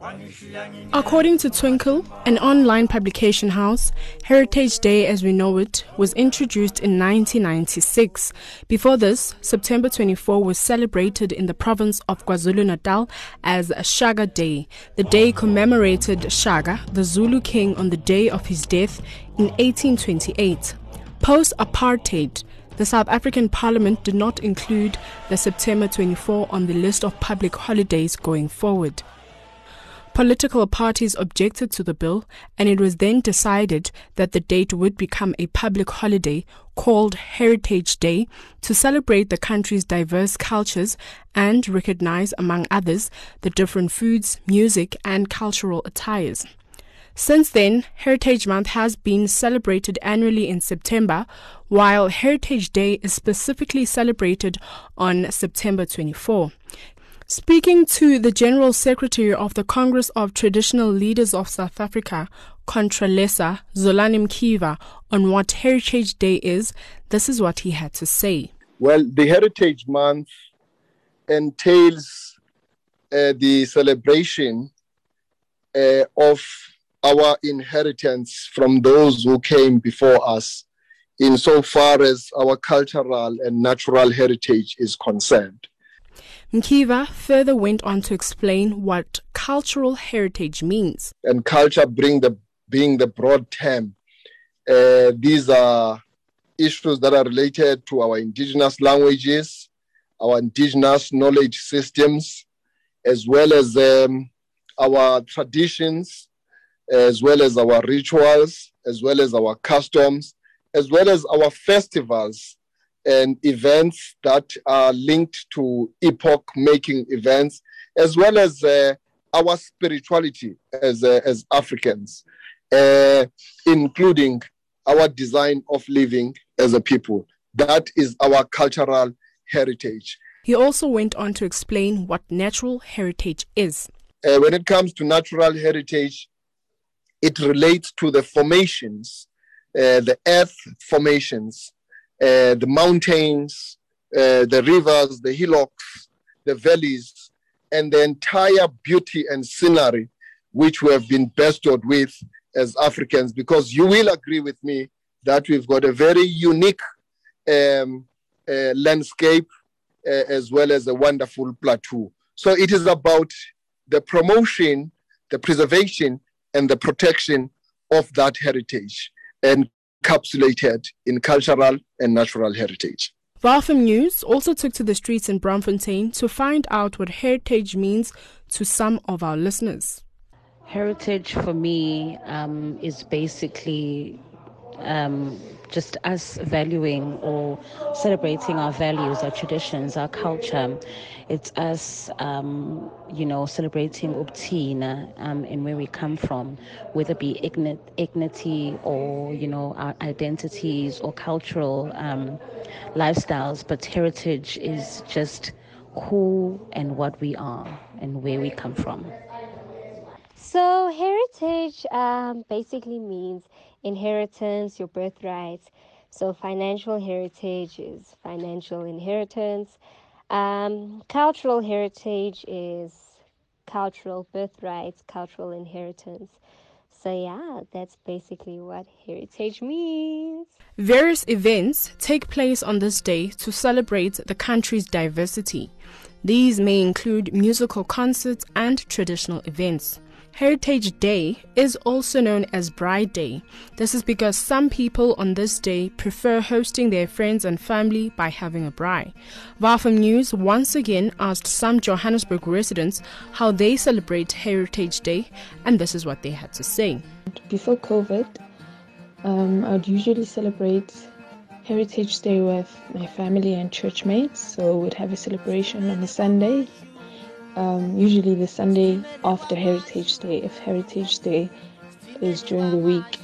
According to Twinkle, an online publication house, Heritage Day as we know it was introduced in 1996. Before this, September 24 was celebrated in the province of KwaZulu-Natal as Shaka Day. The day commemorated Shaka, the Zulu king on the day of his death in 1828. Post-apartheid, the South African Parliament did not include the September 24 on the list of public holidays going forward. Political parties objected to the bill, and it was then decided that the date would become a public holiday called Heritage Day to celebrate the country's diverse cultures and recognize, among others, the different foods, music, and cultural attires. Since then, Heritage Month has been celebrated annually in September, while Heritage Day is specifically celebrated on September 24. Speaking to the General Secretary of the Congress of Traditional Leaders of South Africa, Contralesa Zolani Mkiva, on what Heritage Day is, this is what he had to say. Well, the Heritage Month entails uh, the celebration uh, of our inheritance from those who came before us insofar as our cultural and natural heritage is concerned. Mkiva further went on to explain what cultural heritage means. And culture being the, being the broad term, uh, these are issues that are related to our indigenous languages, our indigenous knowledge systems, as well as um, our traditions, as well as our rituals, as well as our customs, as well as our festivals and events that are linked to epoch making events, as well as uh, our spirituality as, uh, as Africans, uh, including our design of living as a people. That is our cultural heritage. He also went on to explain what natural heritage is. Uh, when it comes to natural heritage, it relates to the formations, uh, the earth formations, the mountains, uh, the rivers, the hillocks, the valleys, and the entire beauty and scenery which we have been bestowed with as Africans, because you will agree with me that we've got a very unique um, uh, landscape uh, as well as a wonderful plateau. So it is about the promotion, the preservation, and the protection of that heritage encapsulated in cultural and natural heritage. VOW FM News also took to the streets in Braamfontein to find out what heritage means to some of our listeners. Heritage for me um, is basically um, just us valuing or celebrating our values, our traditions, our culture. It's us, um, you know, celebrating Ubtina um, and where we come from, whether it be ignity or, you know, our identities or cultural um, lifestyles. But heritage is just who and what we are and where we come from. So, heritage um, basically means inheritance, your birthright. So, financial heritage is financial inheritance. Um, cultural heritage is cultural birthrights, cultural inheritance. So, yeah, that's basically what heritage means. Various events take place on this day to celebrate the country's diversity. These may include musical concerts and traditional events. Heritage Day is also known as Braai Day. This is because some people on this day prefer hosting their friends and family by having a braai. VOFM News once again asked some Johannesburg residents how they celebrate Heritage Day, and this is what they had to say. Before COVID, um, I'd usually celebrate Heritage Day with my family and church mates. So we'd have a celebration on a Sunday um, usually the Sunday after Heritage Day, if Heritage Day is during the week,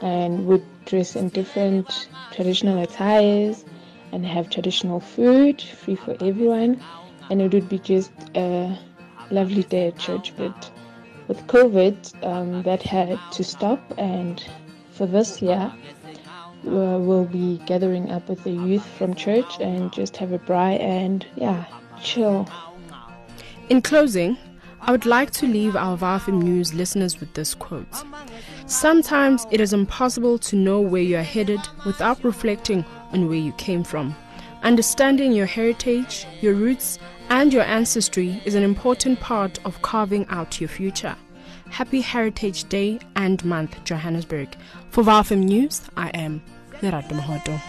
and would dress in different traditional attires and have traditional food free for everyone, and it would be just a lovely day at church. But with COVID, um, that had to stop, and for this year, we'll be gathering up with the youth from church and just have a braai and yeah, chill in closing, I would like to leave our VOW News listeners with this quote. Sometimes it is impossible to know where you are headed without reflecting on where you came from. Understanding your heritage, your roots, and your ancestry is an important part of carving out your future. Happy Heritage Day and Month, Johannesburg. For VOW News, I am Lerato Mohoto.